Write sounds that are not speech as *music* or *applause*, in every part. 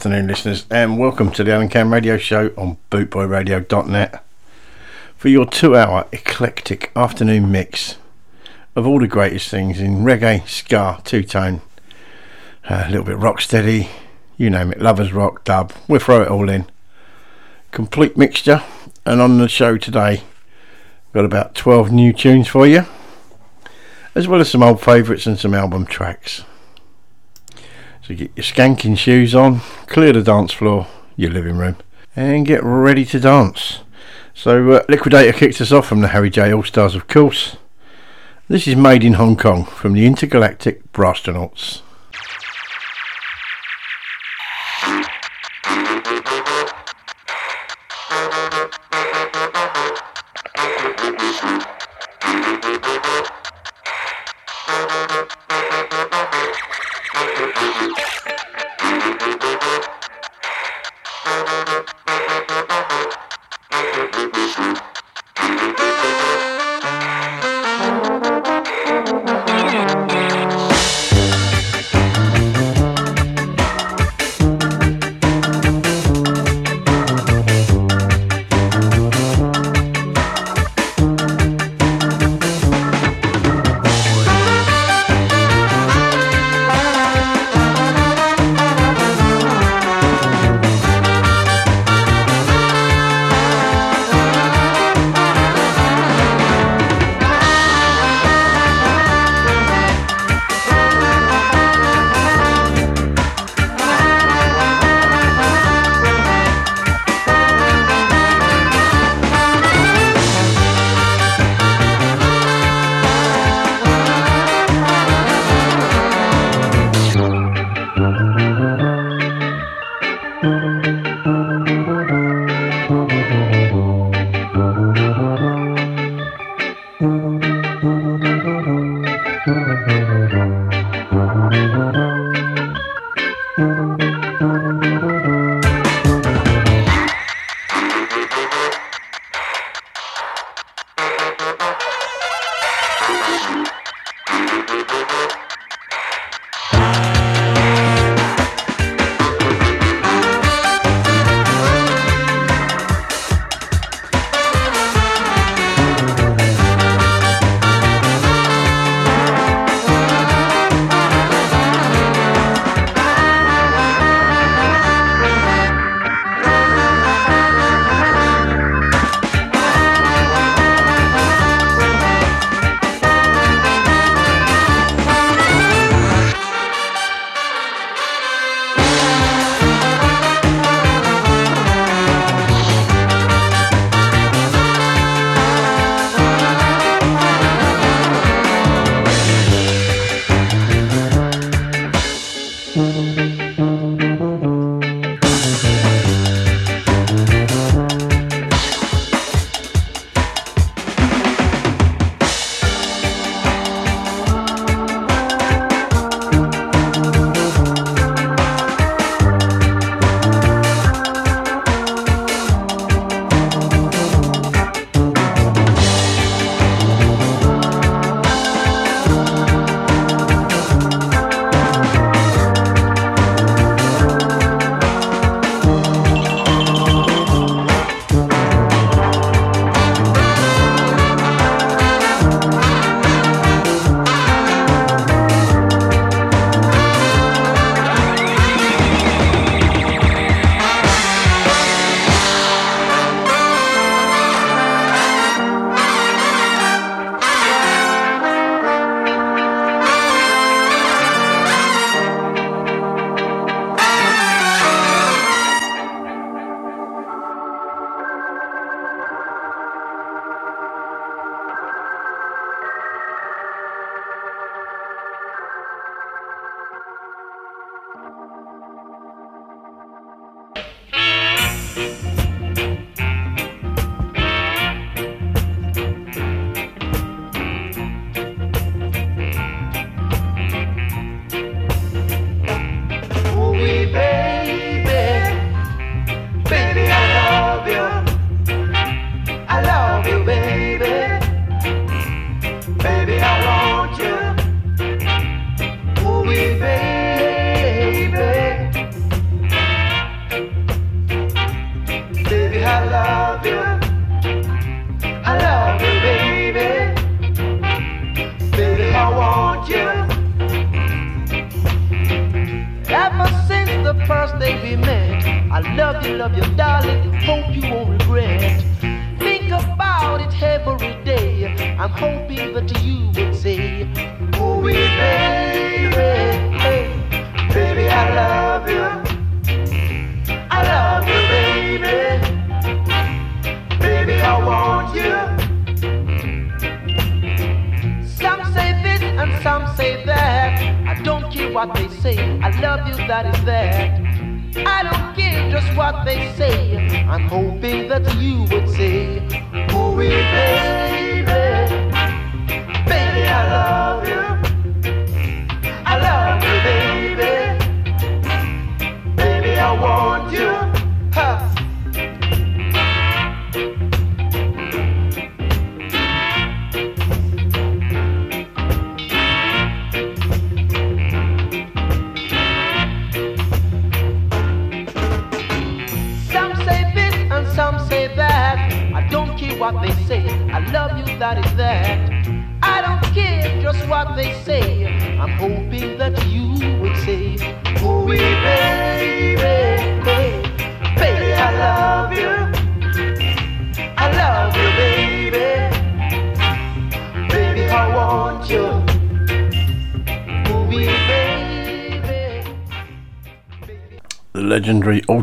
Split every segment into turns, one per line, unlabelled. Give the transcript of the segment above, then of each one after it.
afternoon, listeners, and welcome to the Alan Cam Radio Show on bootboyradio.net for your two hour eclectic afternoon mix of all the greatest things in reggae, ska, two tone, a little bit rock steady, you name it, lovers rock, dub, we'll throw it all in. Complete mixture, and on the show today, got about 12 new tunes for you, as well as some old favourites and some album tracks. So get your skanking shoes on, clear the dance floor, your living room, and get ready to dance. So uh, Liquidator kicks us off from the Harry J All Stars, of course. This is made in Hong Kong from the Intergalactic Brastronauts.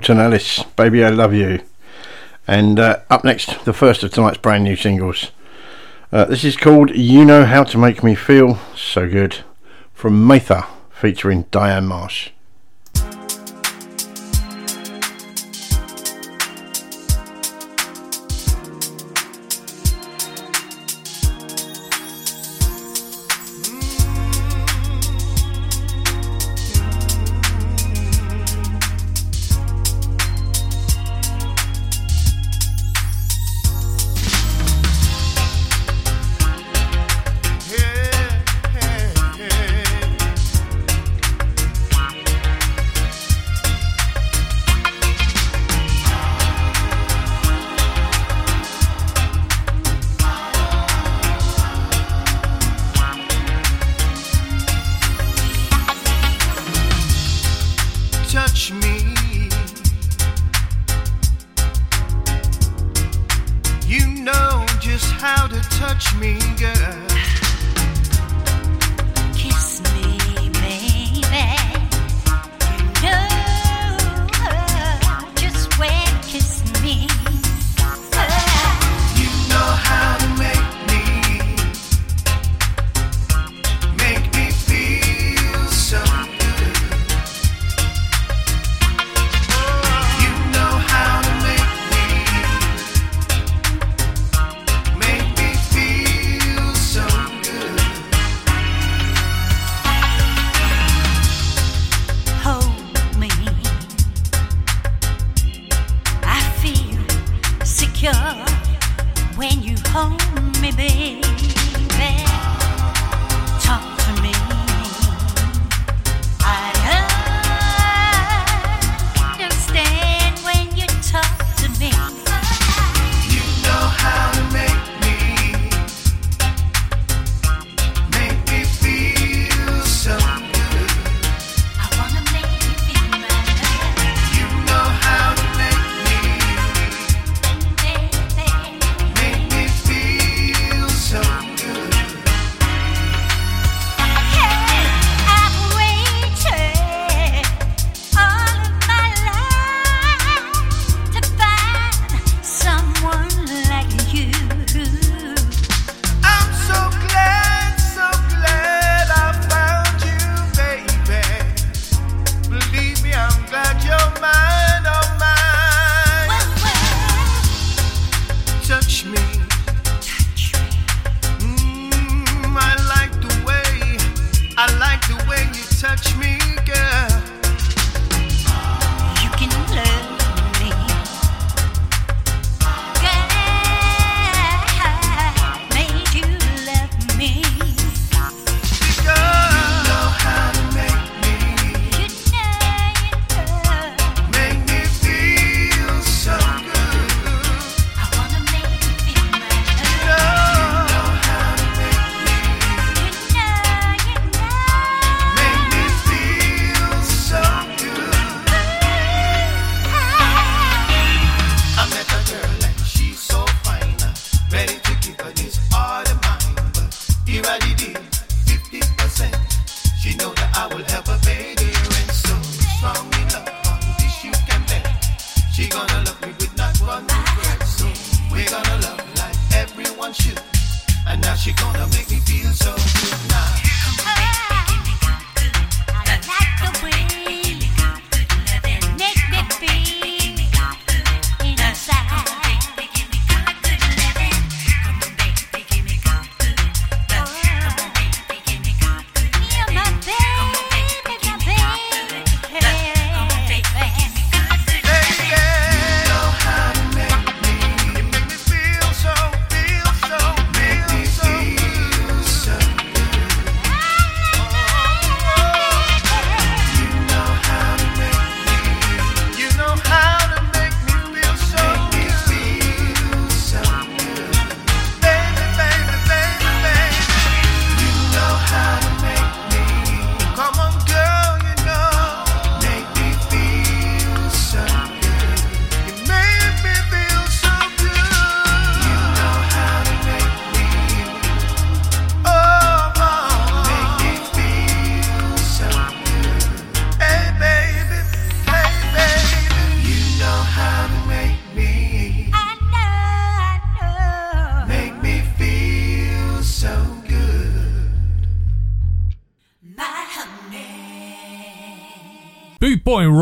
Alton Ellis, Baby I Love You. And uh, up next, the first of tonight's brand new singles. Uh, this is called You Know How to Make Me Feel So Good from Matha featuring Diane Marsh.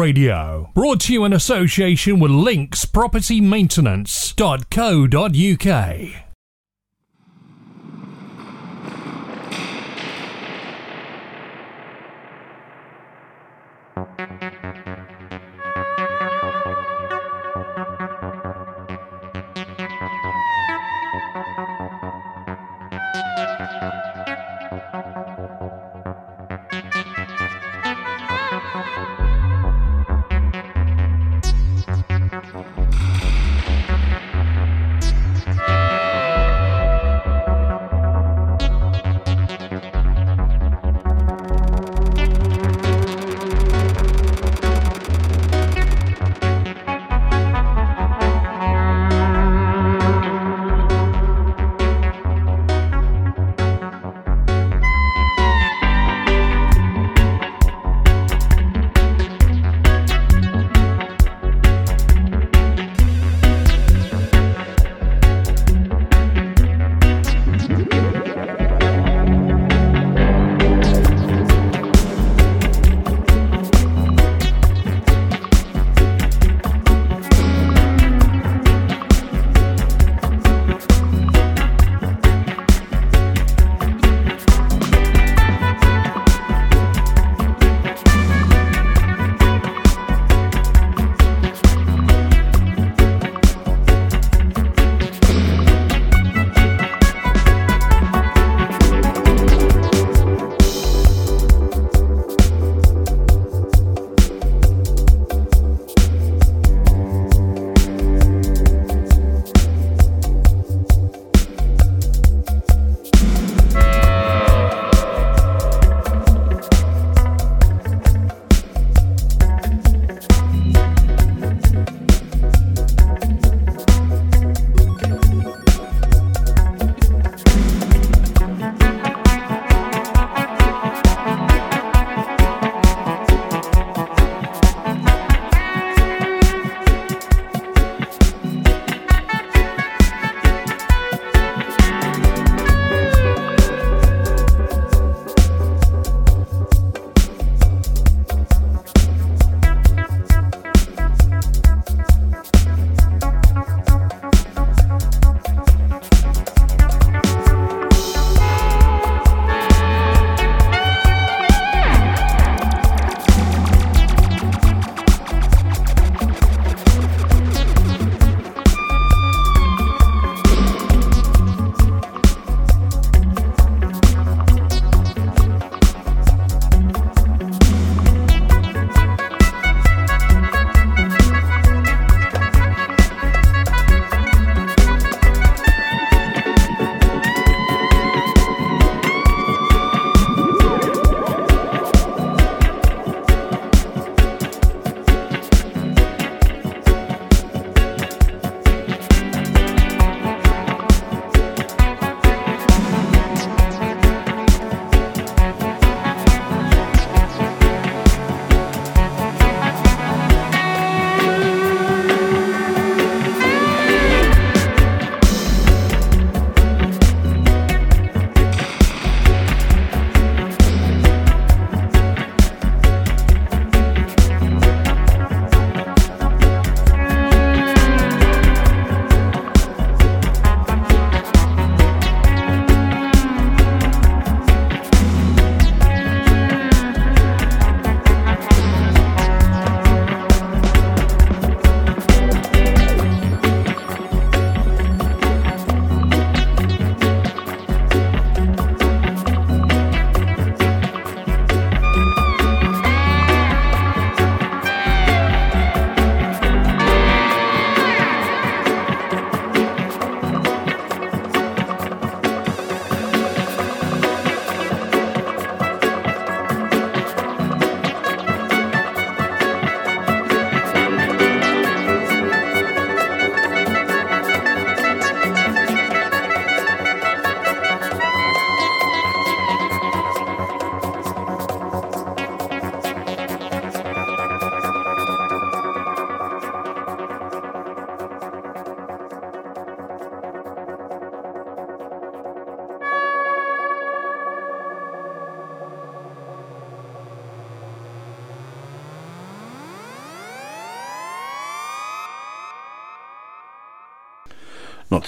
Radio. Brought to you in association with Links Property Maintenance.co.uk.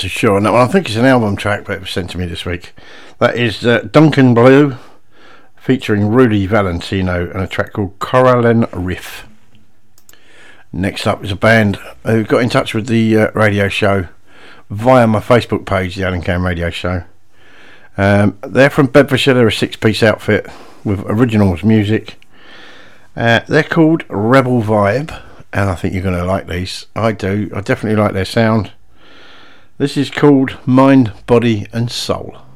Too sure on that one. I think it's an album track, but it was sent to me this week. That is uh, Duncan Blue featuring Rudy Valentino and a track called Coraline Riff. Next up is a band who got in touch with the uh, radio show via my Facebook page, the Alan Cam Radio Show. Um, they're from Bedfordshire. They're a six-piece outfit with originals music. Uh, they're called Rebel Vibe, and I think you're going to like these. I do. I definitely like their sound. This is called Mind, Body and Soul.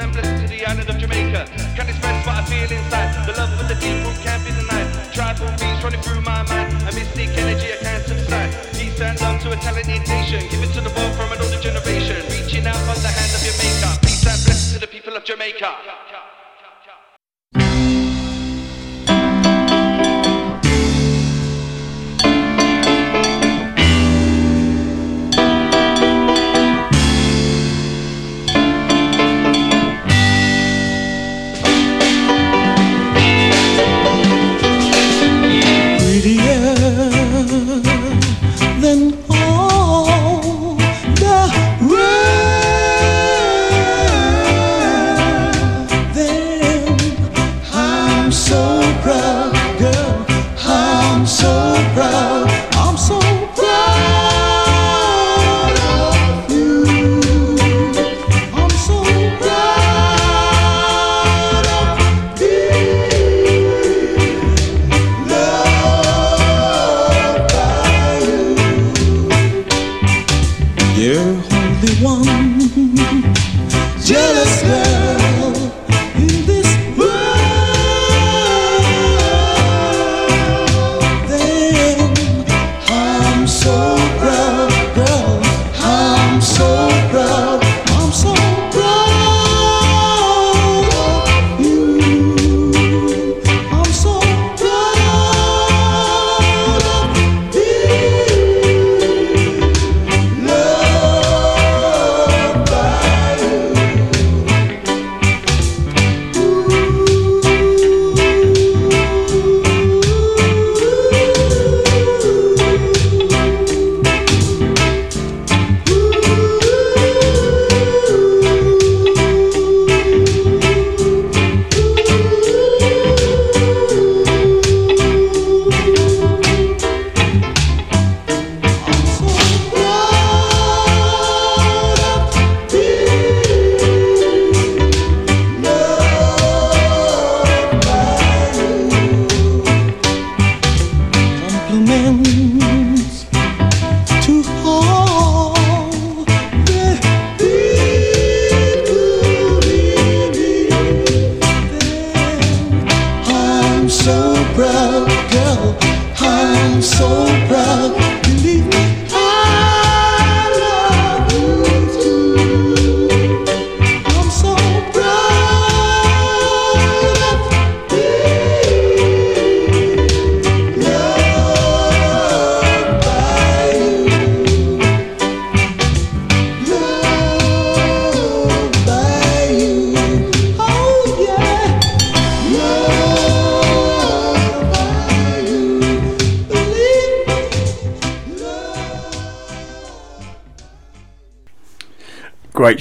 sempre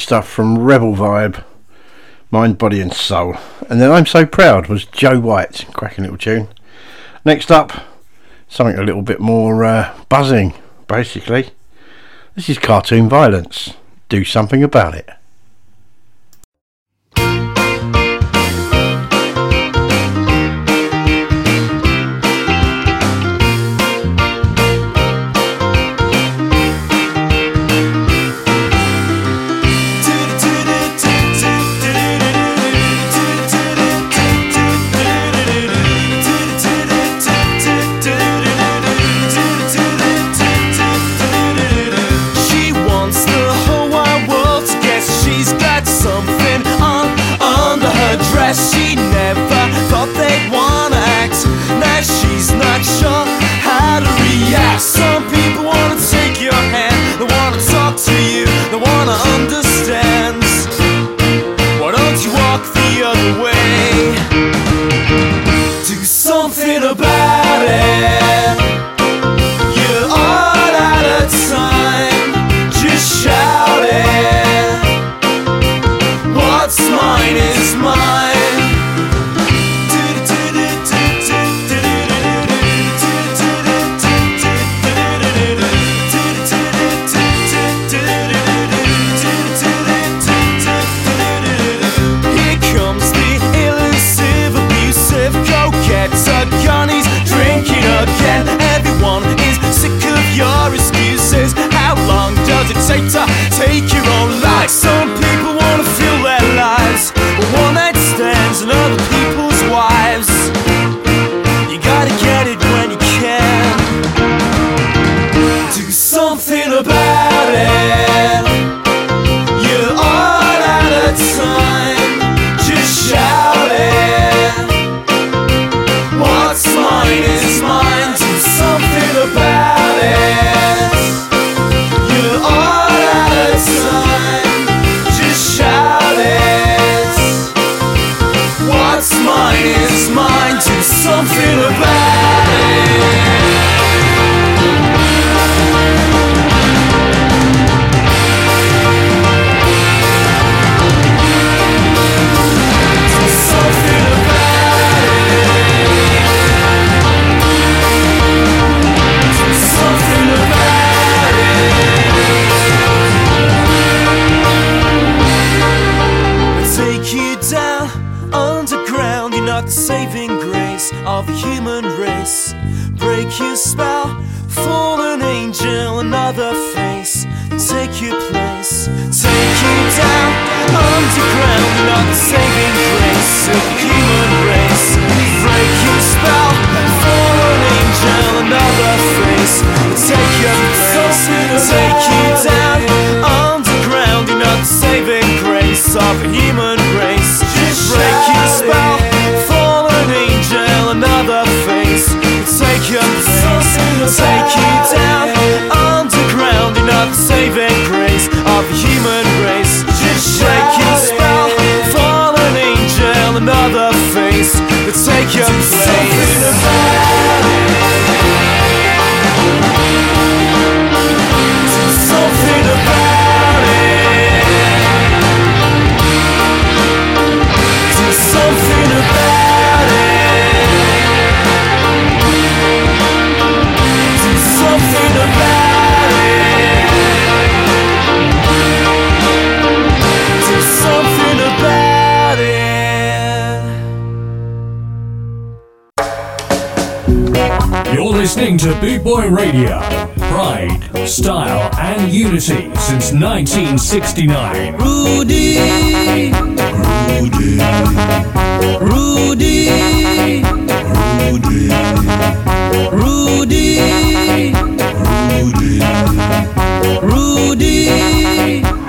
stuff from Rebel Vibe, Mind, Body and Soul. And then I'm So Proud was Joe White, cracking little tune. Next up, something a little bit more uh, buzzing, basically. This is Cartoon Violence. Do something about it.
listening to Boot Boy Radio. Pride, style, and unity since 1969.
Rudy! Rudy! Rudy! Rudy! Rudy! Rudy! Rudy! Rudy.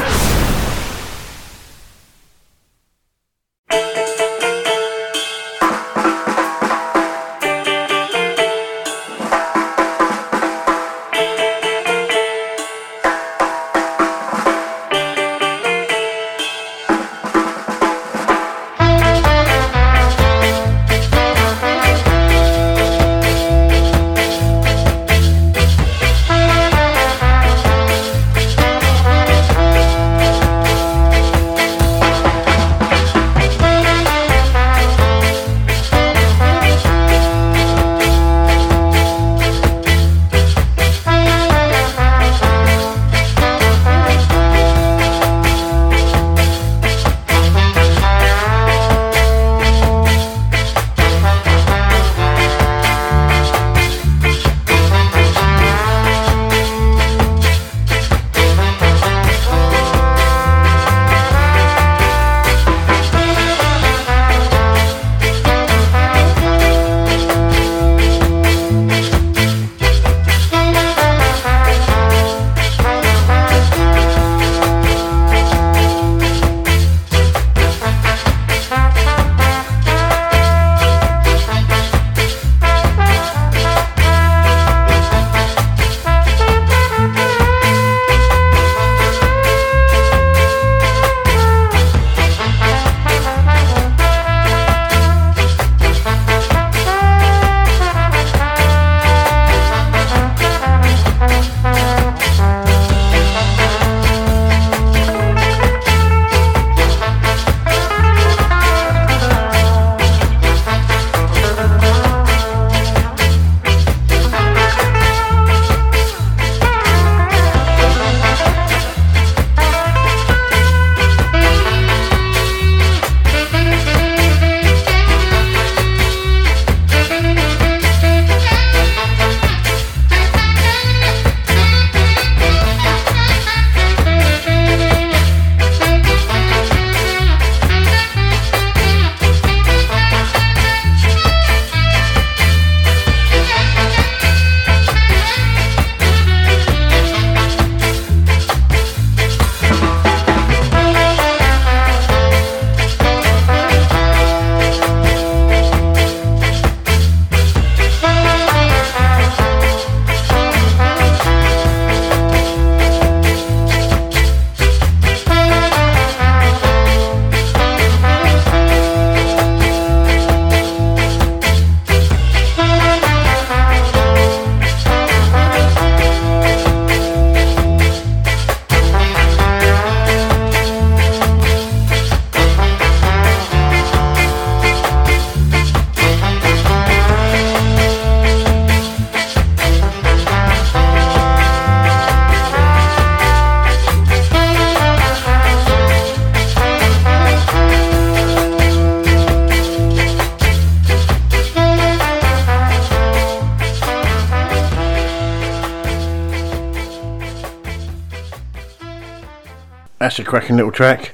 That's a cracking little track.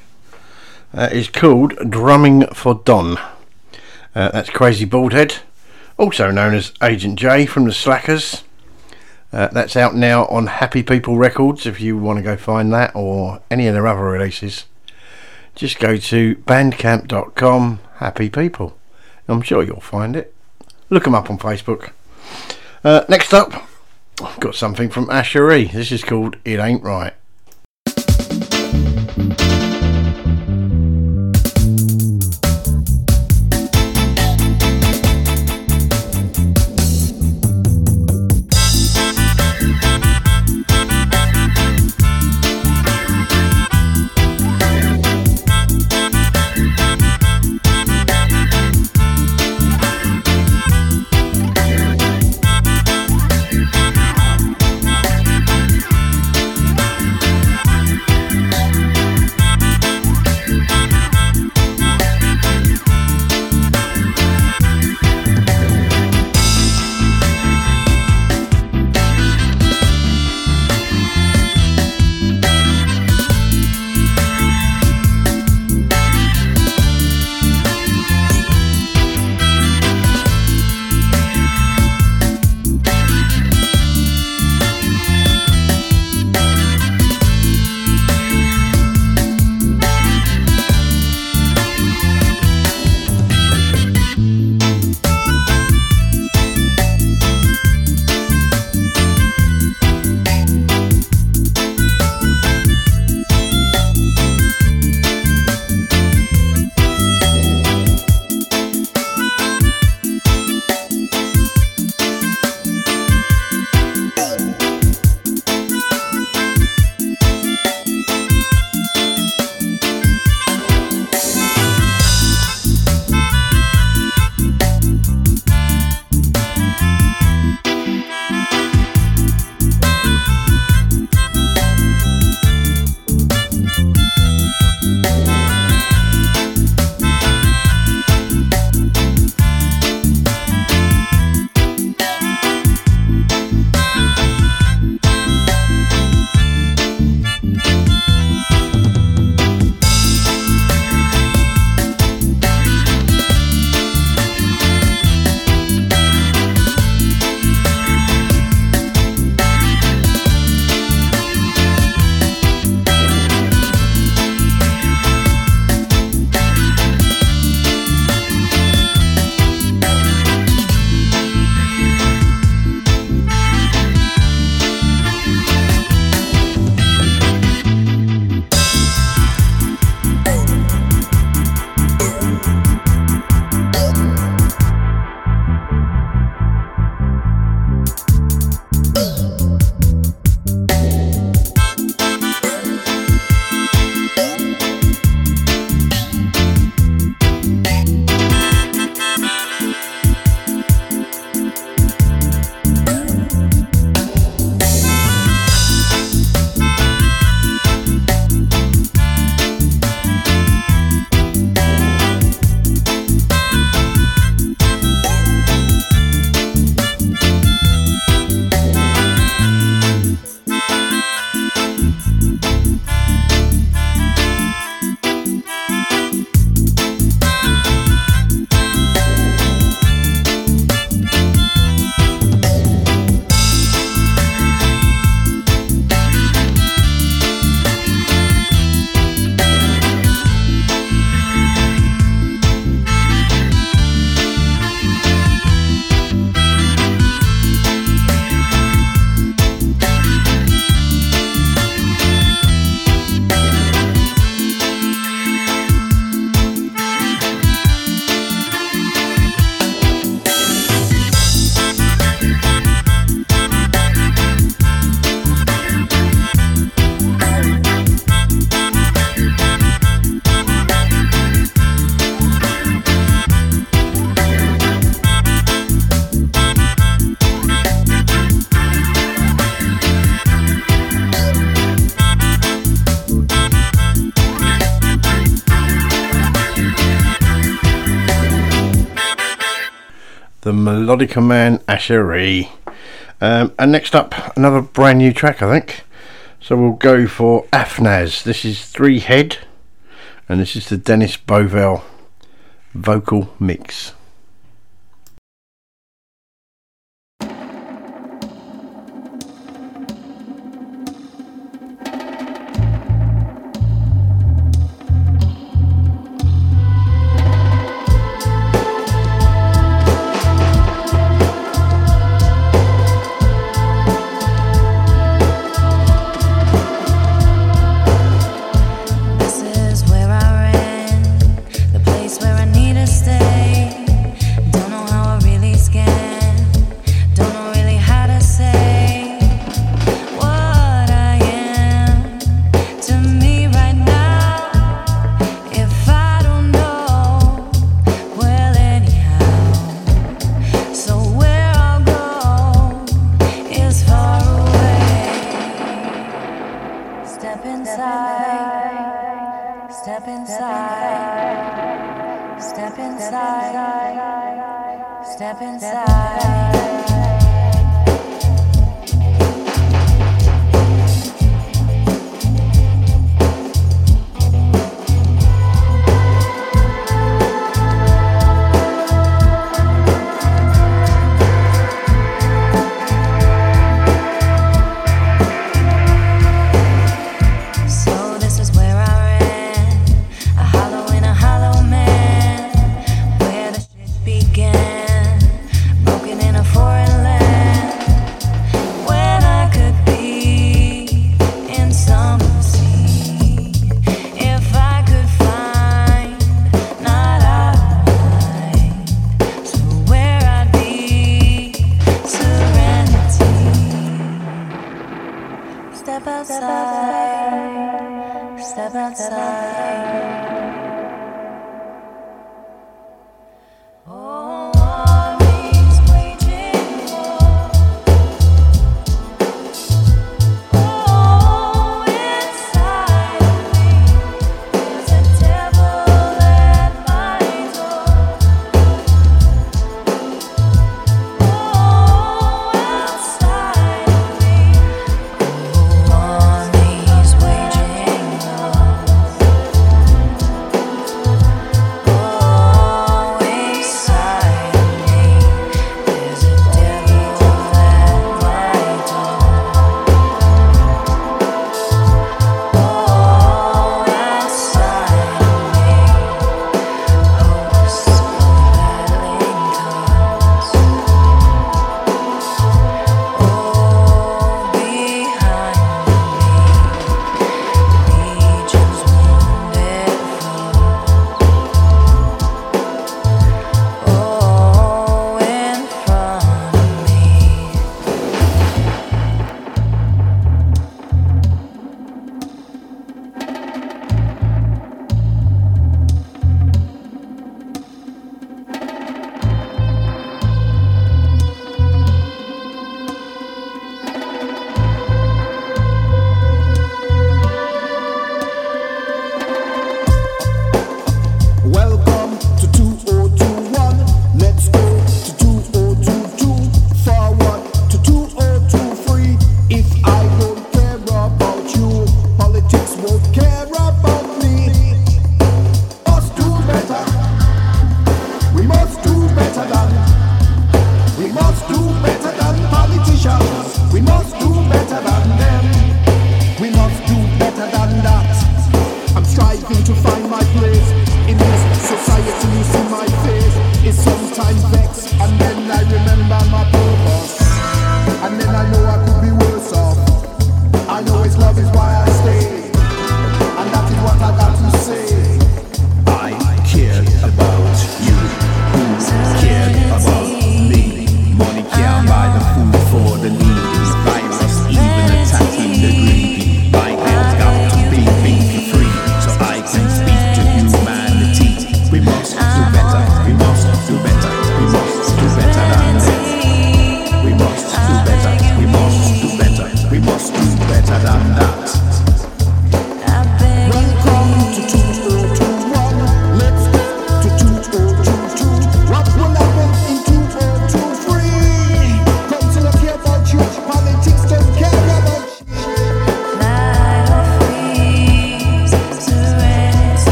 Uh, it's called Drumming for Don. Uh, that's Crazy Baldhead, also known as Agent J from the Slackers. Uh, that's out now on Happy People Records if you want to go find that or any of their other releases. Just go to bandcamp.com, Happy People. I'm sure you'll find it. Look them up on Facebook. Uh, next up, I've got something from Asherie. This is called It Ain't Right. Thank you. melodica man ashery. Um, and next up another brand new track i think.
So we'll go for afnaz. This is three head and this is the dennis bovell vocal mix.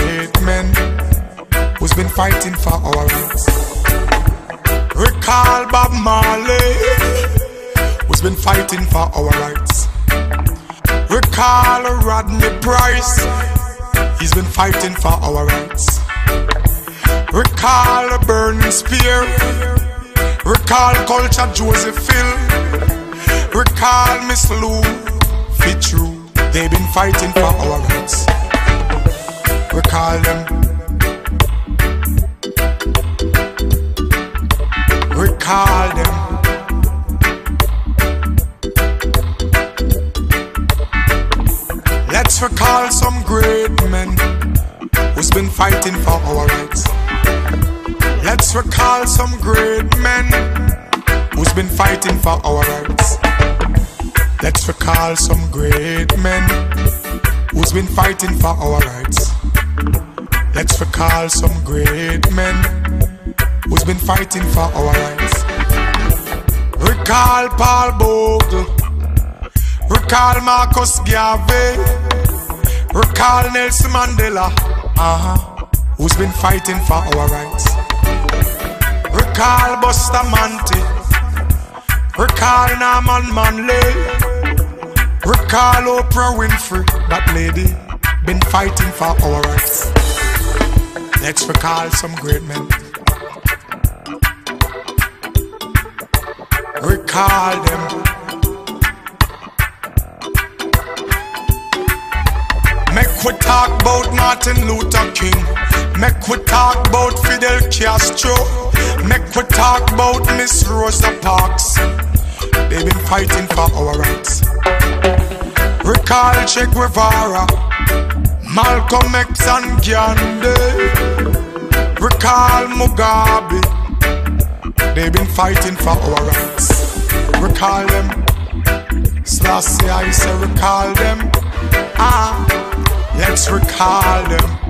Great men who's been fighting for our rights. Recall Bob Marley who's been fighting for our rights. Recall Rodney Price, he's been fighting for our rights. Recall Burning Spear, recall Culture Joseph Hill, recall Miss Lou Fitzroy, they've been fighting for our rights. Recall them. Recall them. Let's recall some great men who's been fighting for our rights. Let's recall some great men who's been fighting for our rights. Let's recall some great men who's been fighting for our rights. Let's recall some great men who's been fighting for our rights. Recall Paul Bogle. Recall Marcus Garvey. Recall Nelson Mandela. Uh-huh. Who's been fighting for our rights. Recall Bustamante. Recall Norman Manley. Recall Oprah Winfrey. That lady been fighting for our rights. Let's recall some great men. Recall them. Make we talk about Martin Luther King. Make we talk about Fidel Castro. Make we talk about Miss Rosa Parks. They've been fighting for our rights. Recall Che Guevara, Malcolm X and Gandhi. Recall Mugabe. They've been fighting for our rights. Recall them. Slashy, I say recall them. Ah, let's recall them.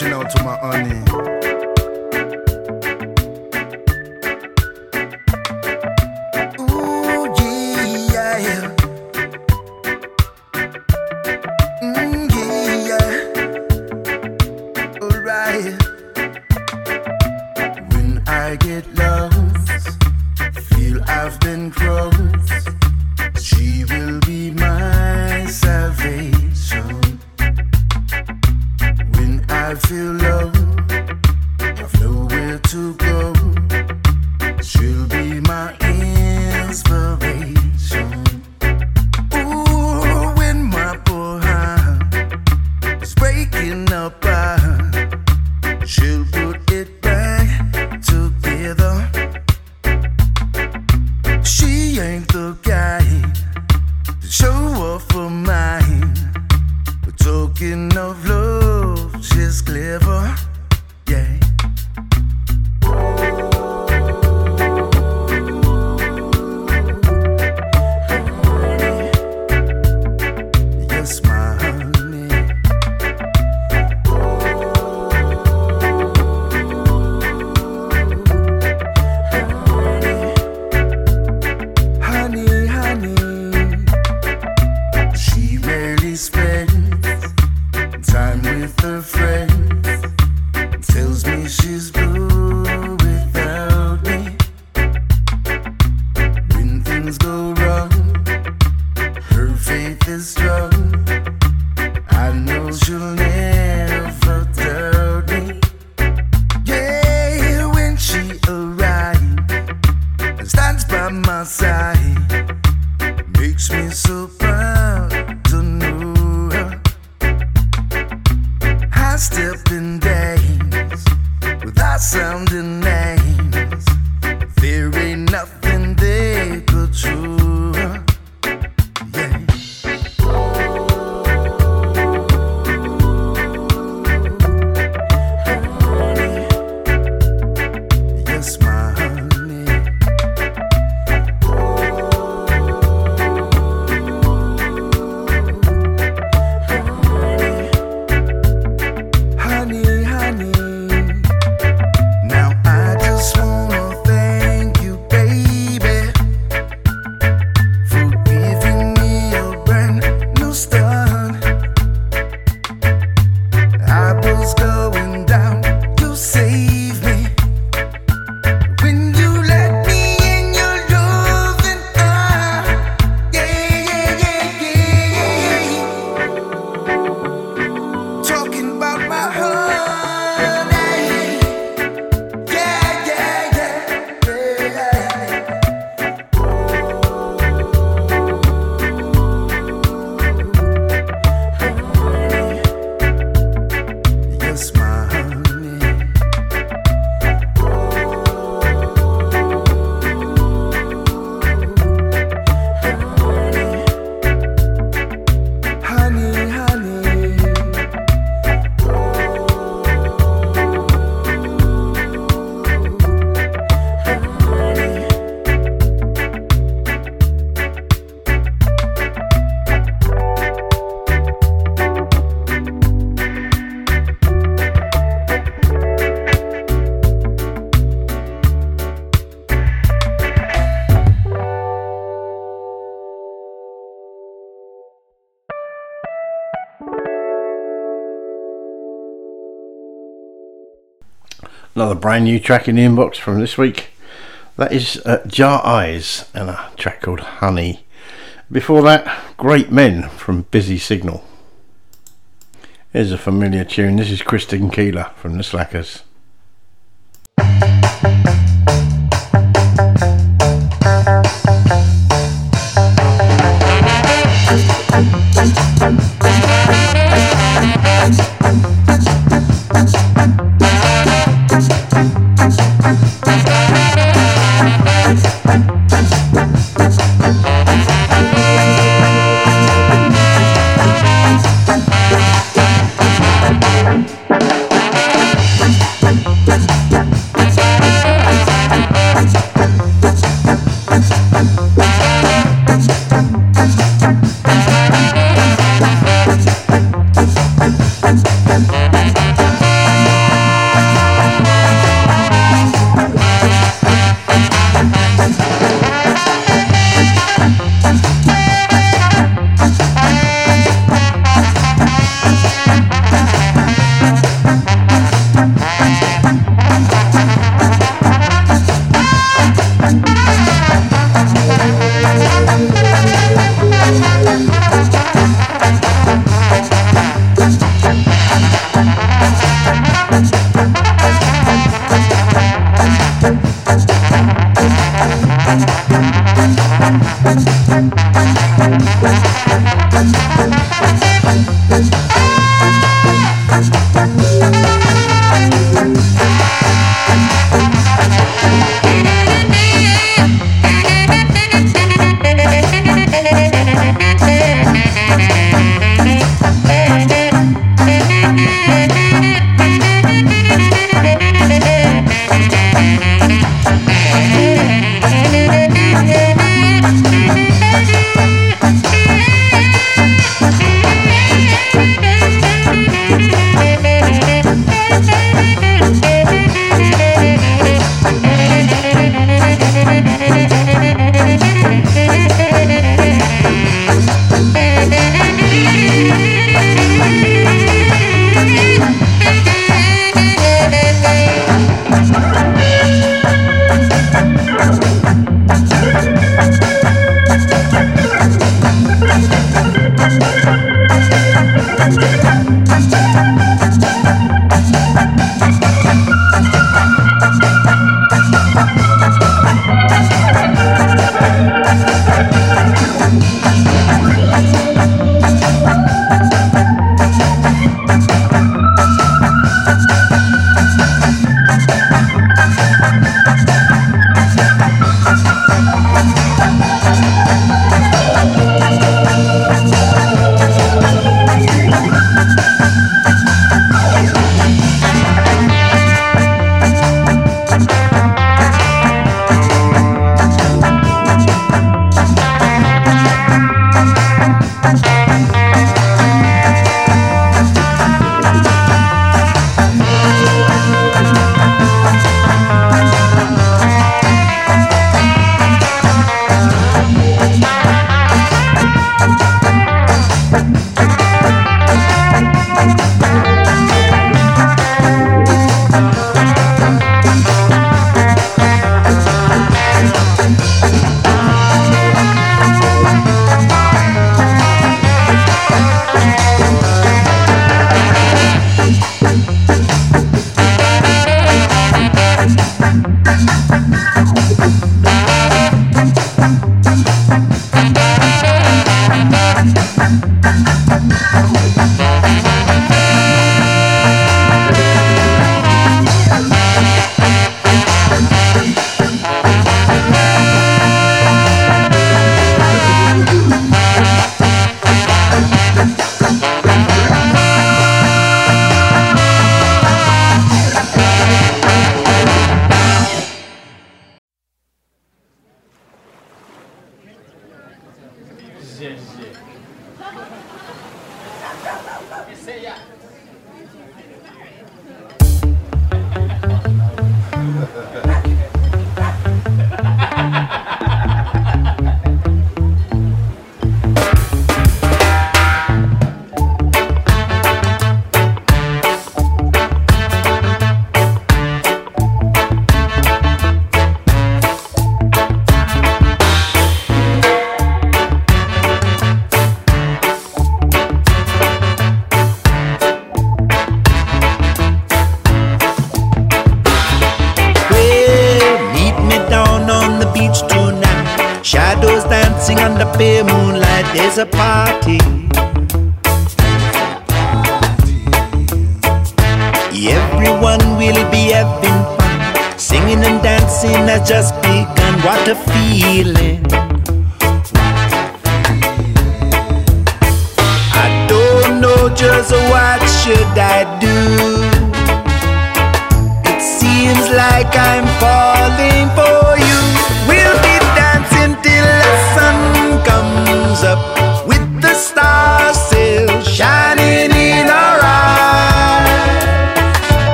reaching out to my honey.
another brand new track in the inbox from this week. That is uh, Jar Eyes and a track called Honey. Before that, Great Men from Busy Signal. Here's a familiar tune. This is Kristen Keeler from The Slackers.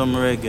Here's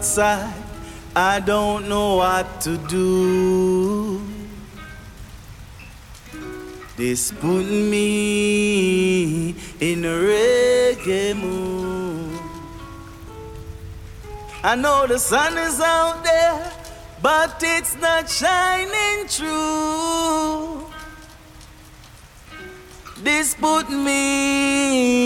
outside. I don't know what to do. This put me in a reggae mood. I know the sun is out there, but it's not shining through. This put me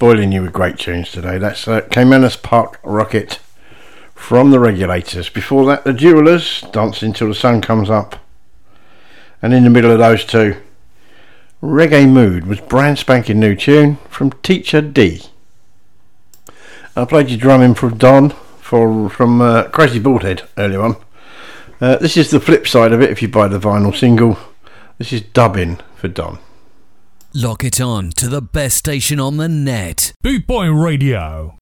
spoiling you with great tunes today. That's uh, Park Rocket from the Regulators. Before that, the Jewelers, Dancing Till the Sun Comes Up. And in the middle of those two, Reggae Mood was brand spanking new tune from Teacher D. I played you drumming from Don for from uh, Crazy Baldhead earlier on. Uh, this is the flip side of it if you buy the vinyl single. This is dubbing for Don.
Lock it on to the best station on the net. Boot Boy Radio.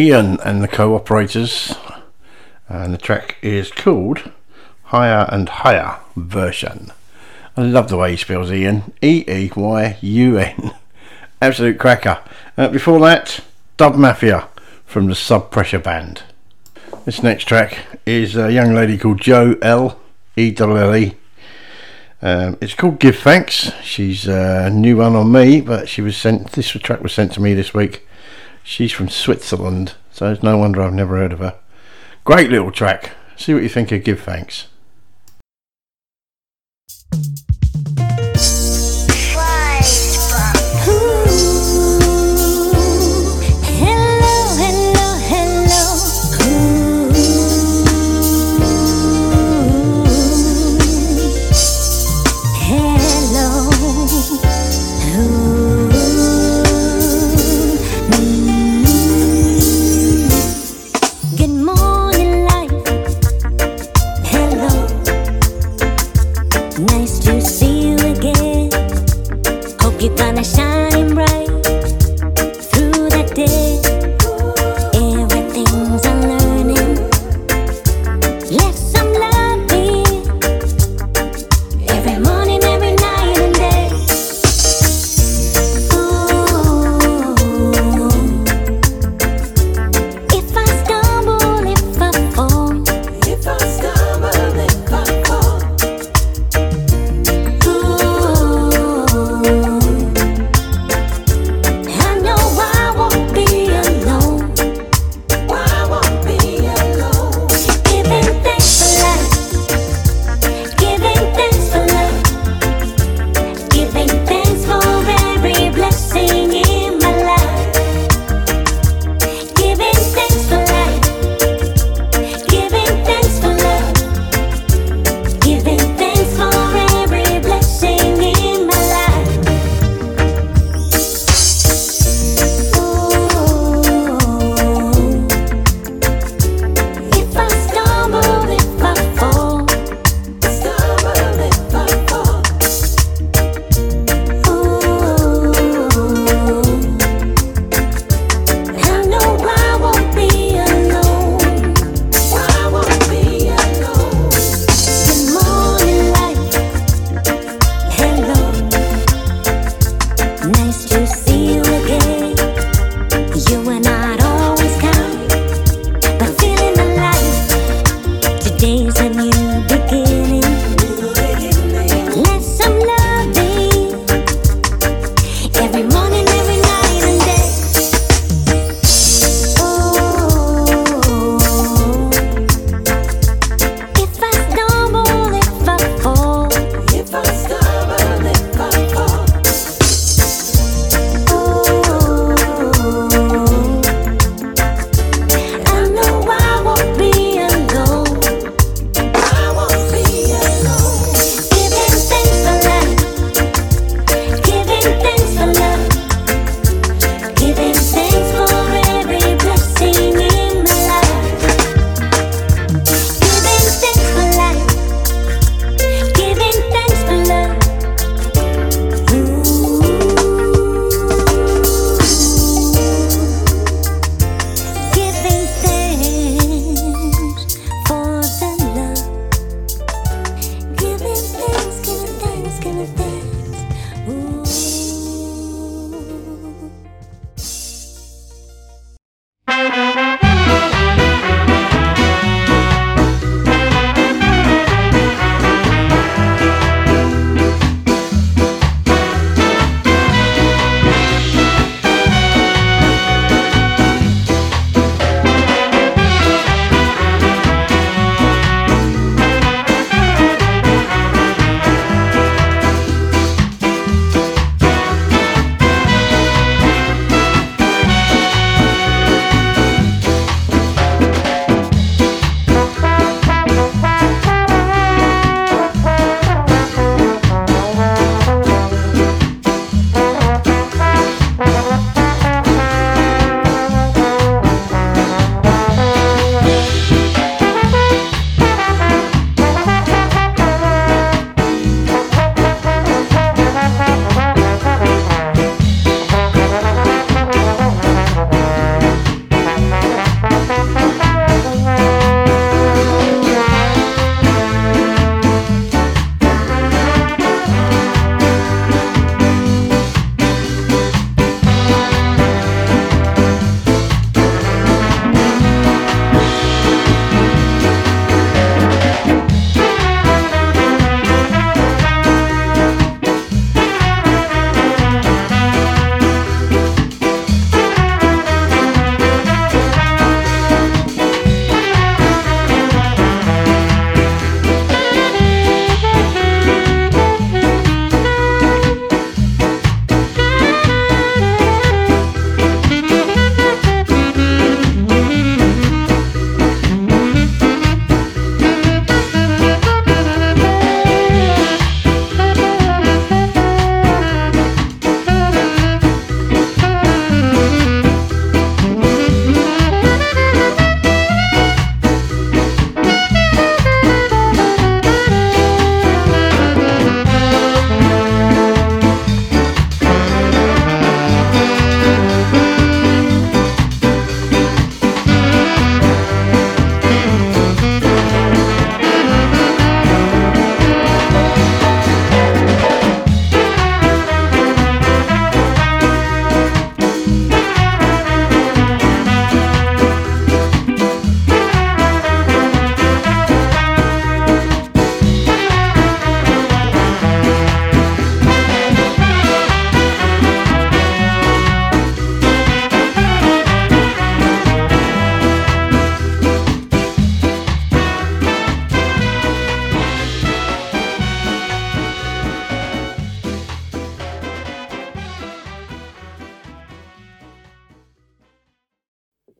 Ian and the Co-operators, and the track is called Higher and Higher Version. I love the way he spells Ian, E E Y U N. *laughs* Absolute cracker. Uh, before that, Dub Mafia from the Sub Pressure Band. This next track is a young lady called Joe L E L L E. Um, it's called Give Thanks. She's a new one on me, but she was sent. This track was sent to me this week. She's from Switzerland, so it's no wonder I've never heard of her. Great little track. See what you think of Give Thanks.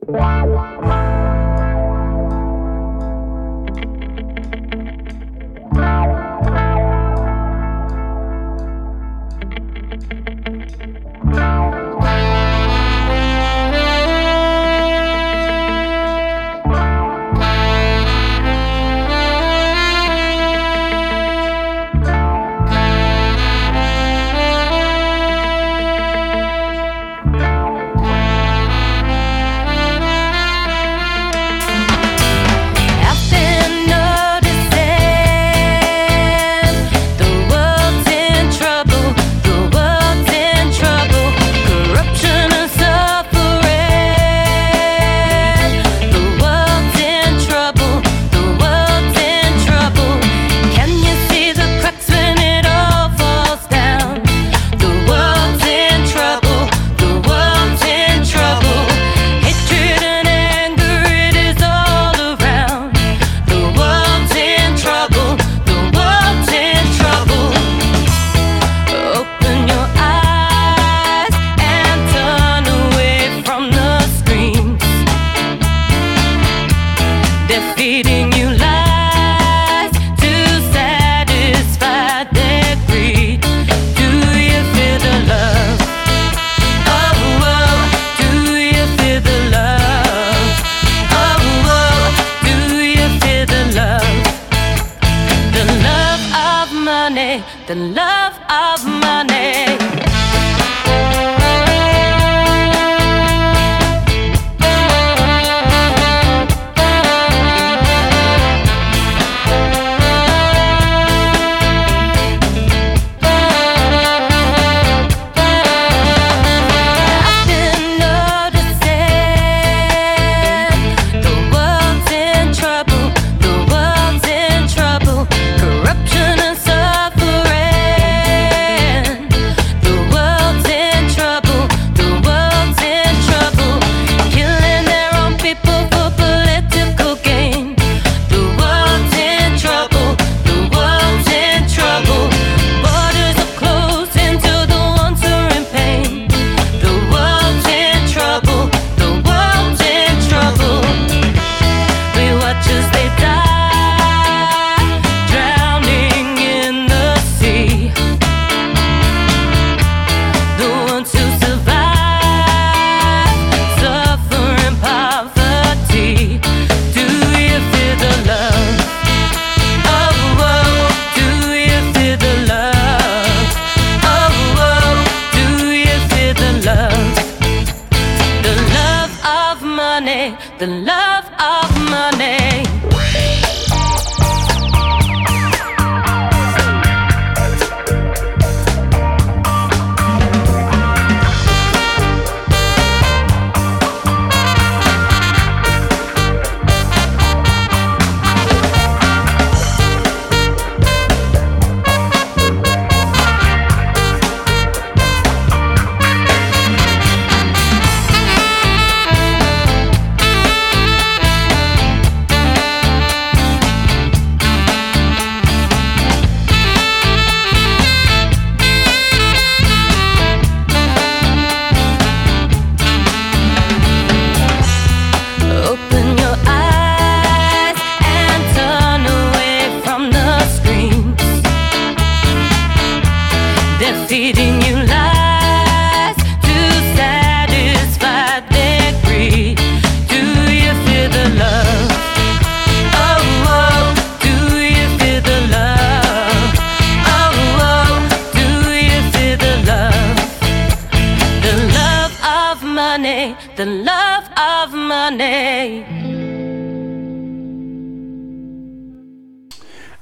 Música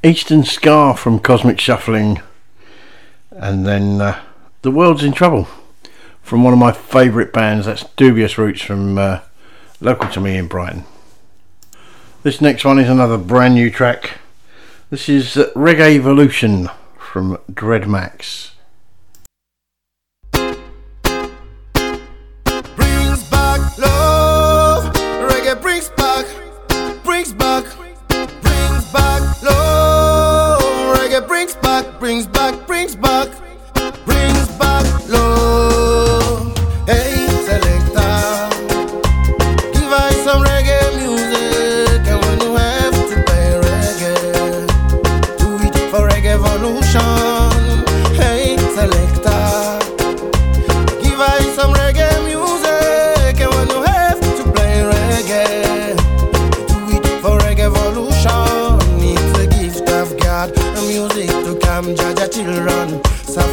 Eastern Scar from Cosmic Shuffling, and then uh, The World's in Trouble from one of my favourite bands, that's Dubious Roots from uh, local to me in Brighton. This next one is another brand new track. This is uh, Reggae Evolution from
Dreadmax.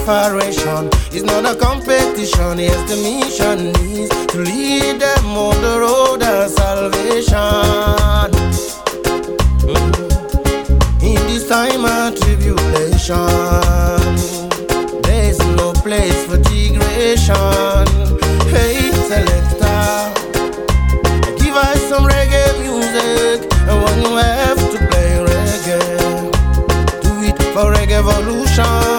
Separation. It's not a competition, yes, the mission is to lead them on the road of salvation. Mhm. In this time of tribulation, there's no place for degradation. Hey, selector, give us some reggae music, and when you have to play reggae, do it for reggae evolution.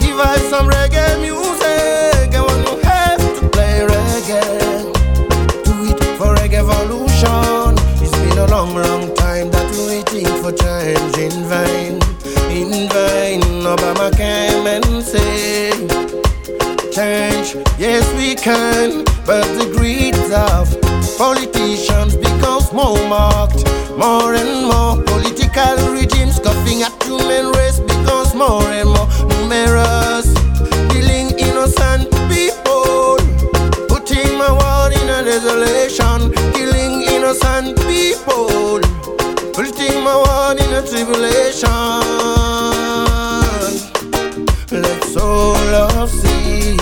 Give us some reggae music, and when you have to play reggae, do it for reggae evolution. It's been a long, long time that we're waiting for change in vain, in vain. Obama came and say change. Yes, we can, but the greed of politicians becomes more marked. More and more political coughing at human race becomes more and more numerous. Killing innocent people, putting my world in a desolation. Killing innocent people, putting my world in a tribulation. Let's all love seed.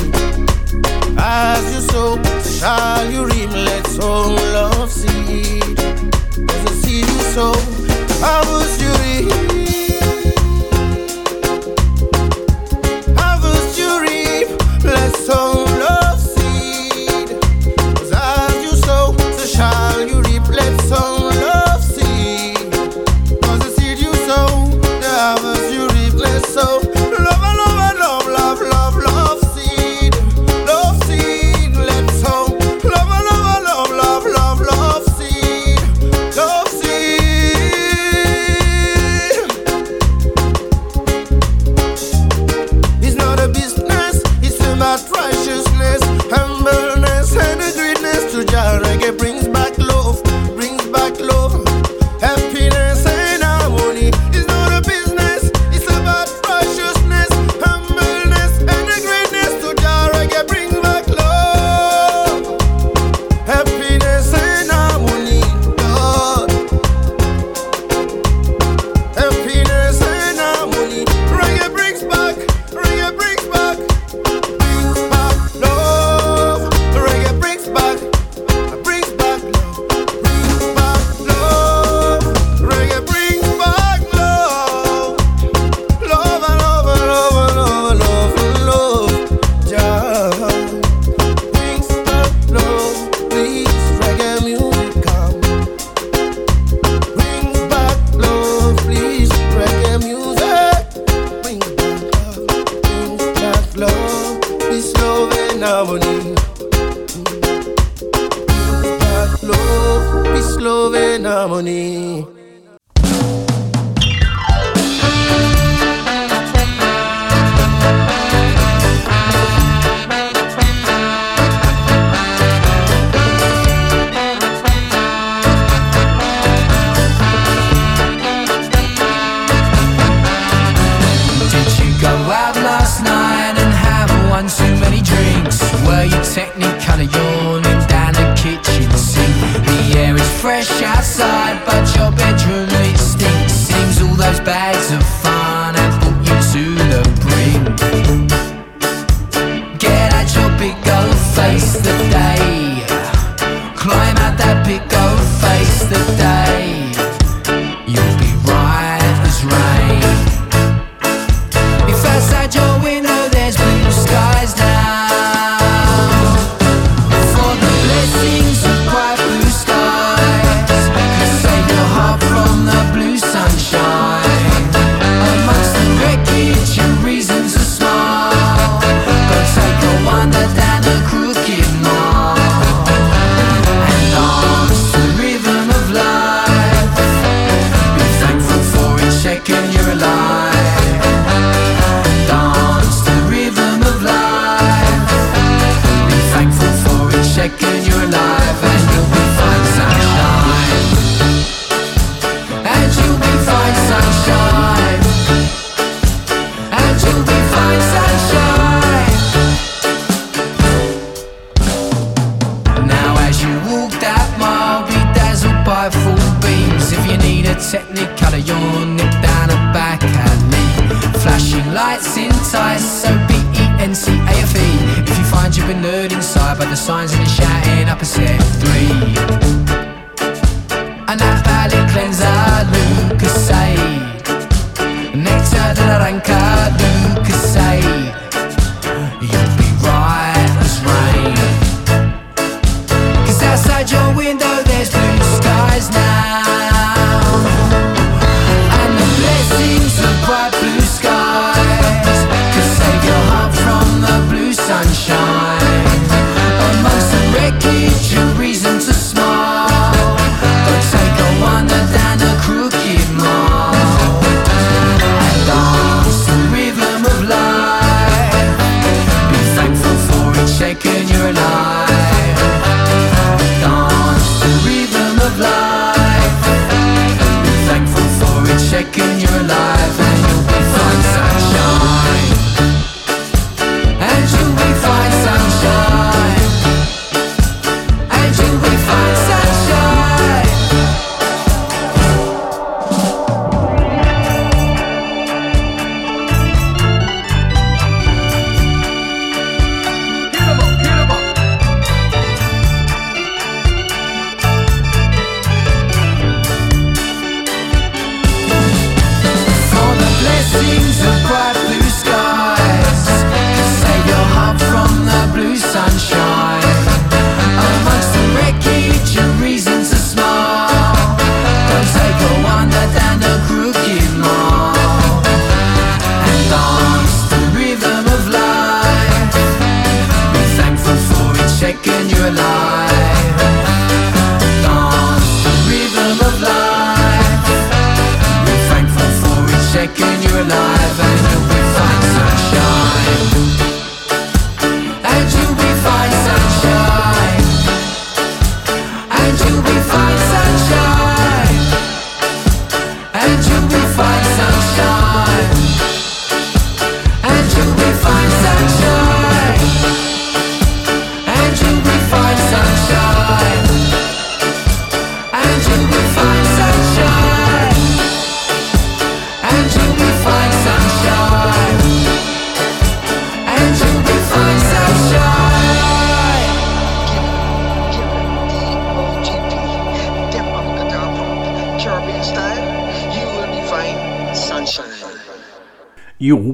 As you sow, shall you reap. Let's all love seed. As a seed you sow, harvest you reap.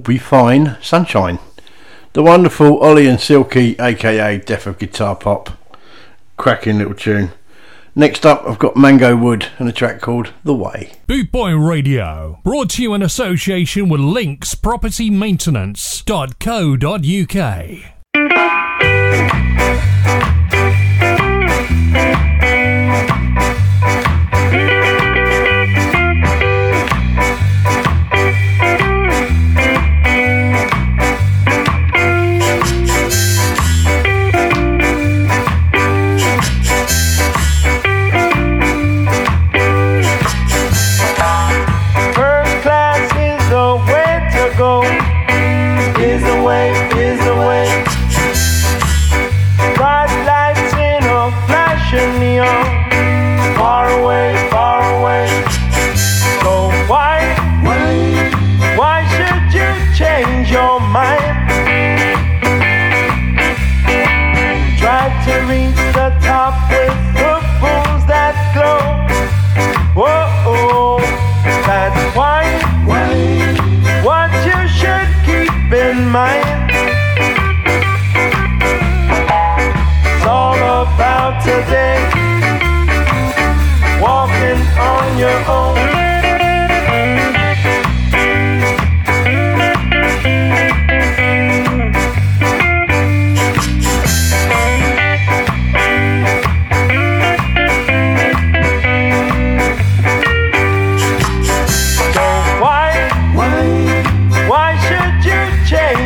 Be fine, Sunshine. The
wonderful Ollie and Silky, aka Death of Guitar Pop. Cracking little tune. Next up, I've got Mango Wood and a track called The Way.
Boot Boy Radio, brought to you in association with Links Property
linkspropertymaintenance.co.uk. Yeah.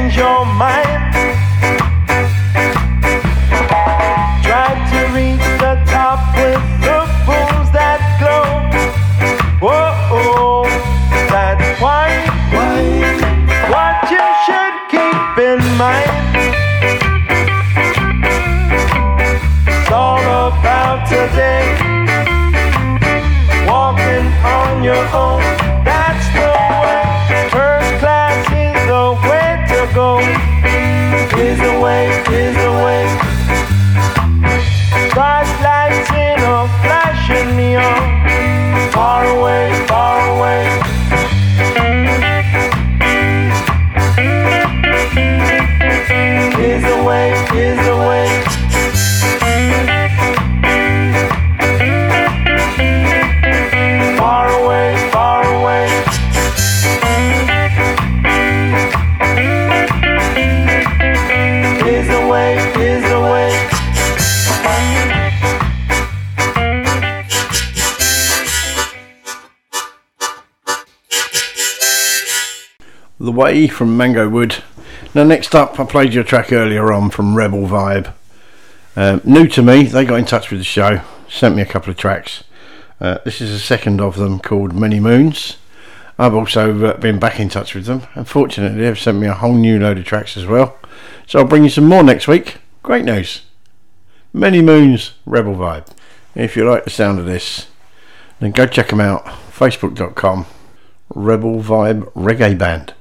From Mango Wood. Now, next up, I played you a track earlier on from Rebel Vibe. Uh, new to me, they got in touch with the show, sent me a couple of tracks. Uh, this is the second of them called Many Moons. I've also uh, been back in touch with them. Unfortunately, they've sent me a whole new load of tracks as well. So I'll bring you some more next week. Great news. Many Moons, Rebel Vibe. If you like the sound of this, then go check them out. Facebook.com, Rebel Vibe Reggae Band.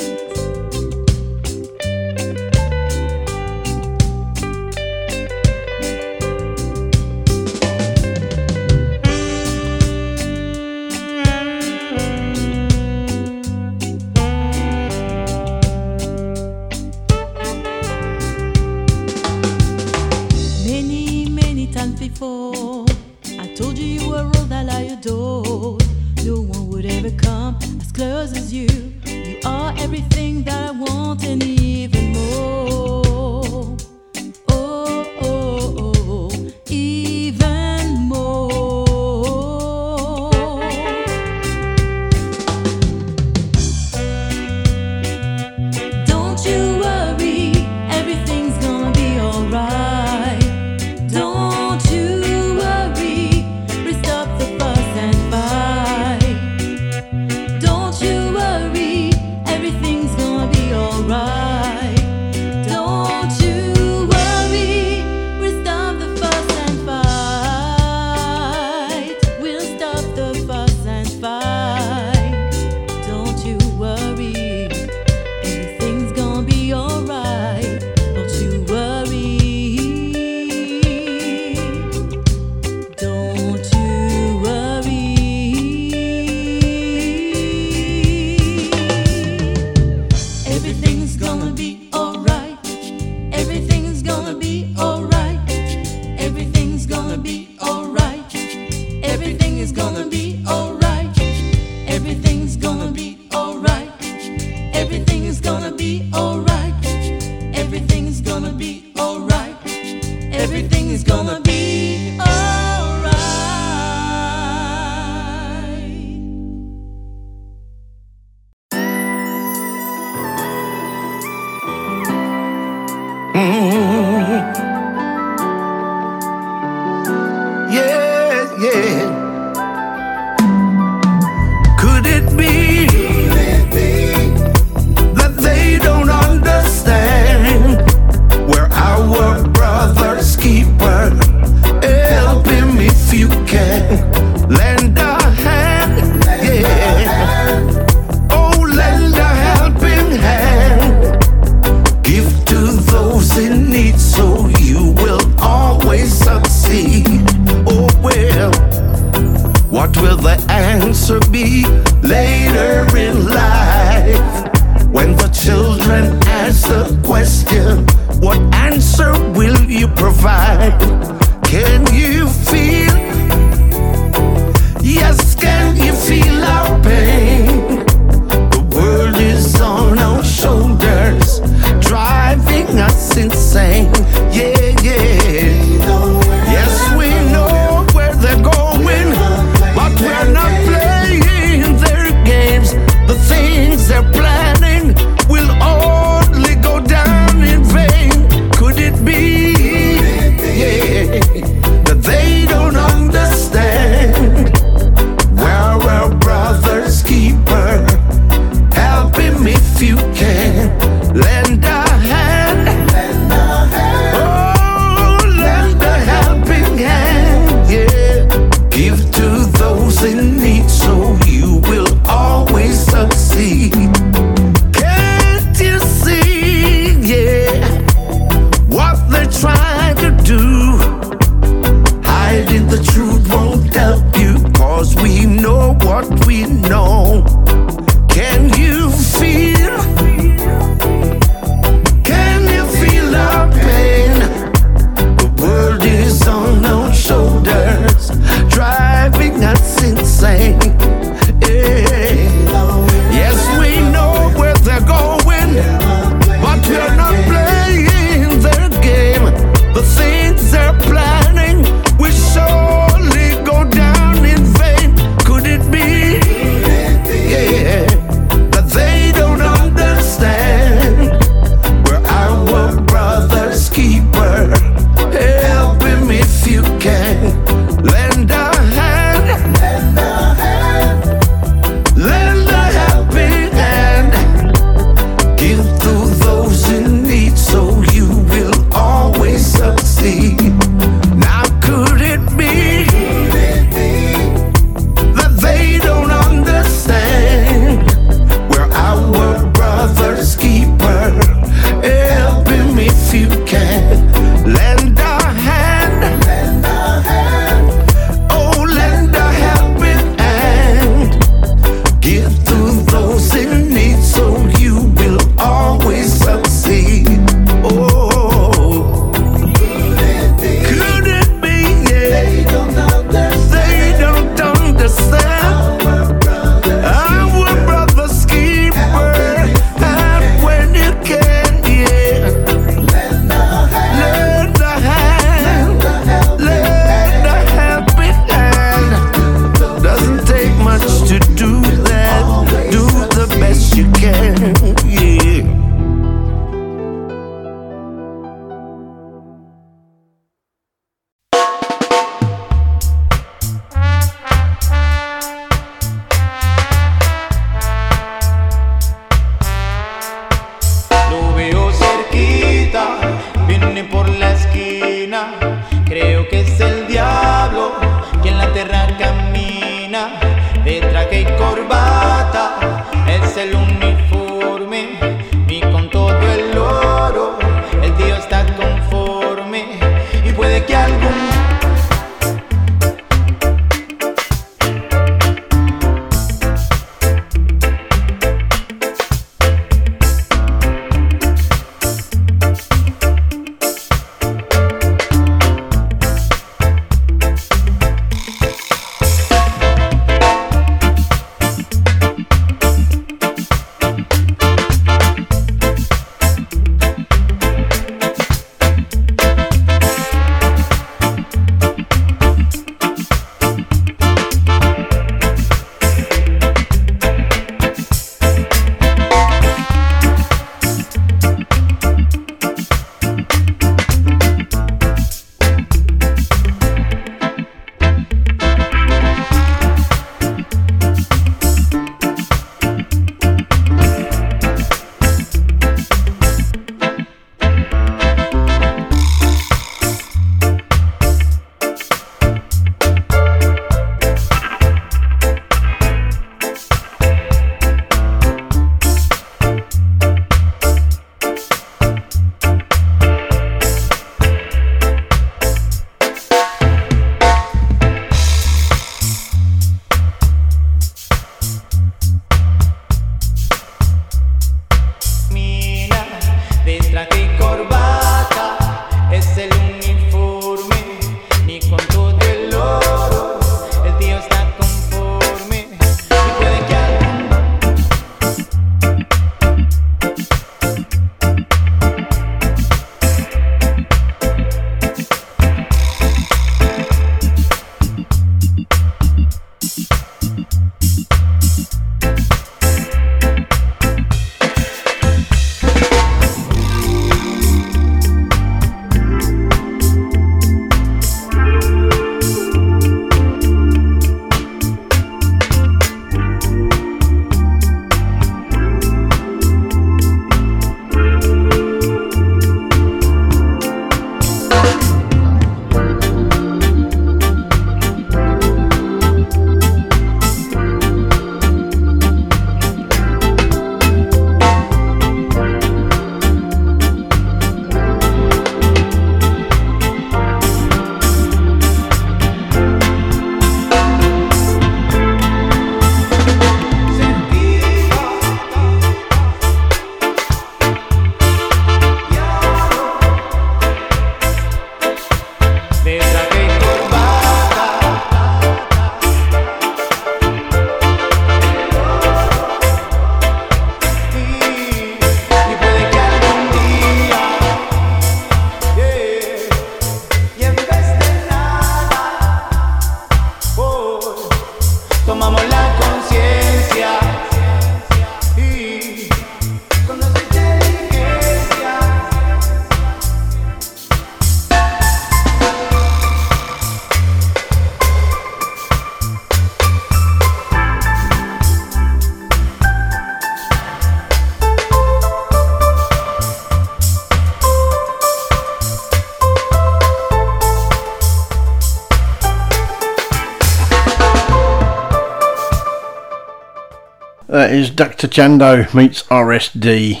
Is Dr. Chando meets RSD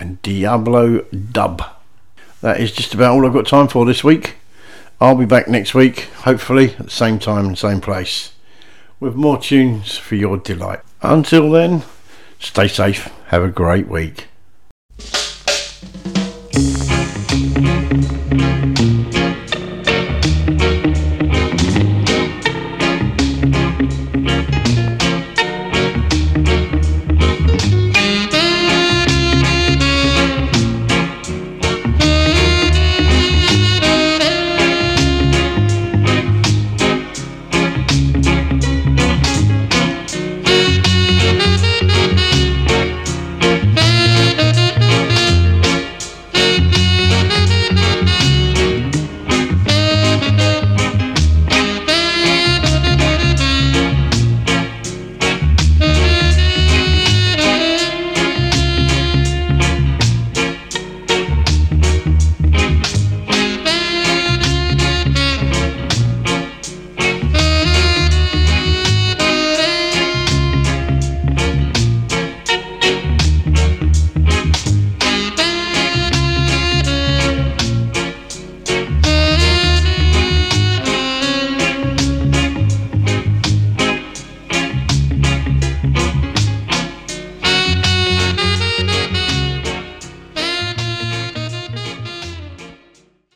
and Diablo Dub. that is just about all I've got time for this week. I'll be back next week, hopefully at the same time and same place, with more tunes for your delight. Until then, stay safe, have a great week.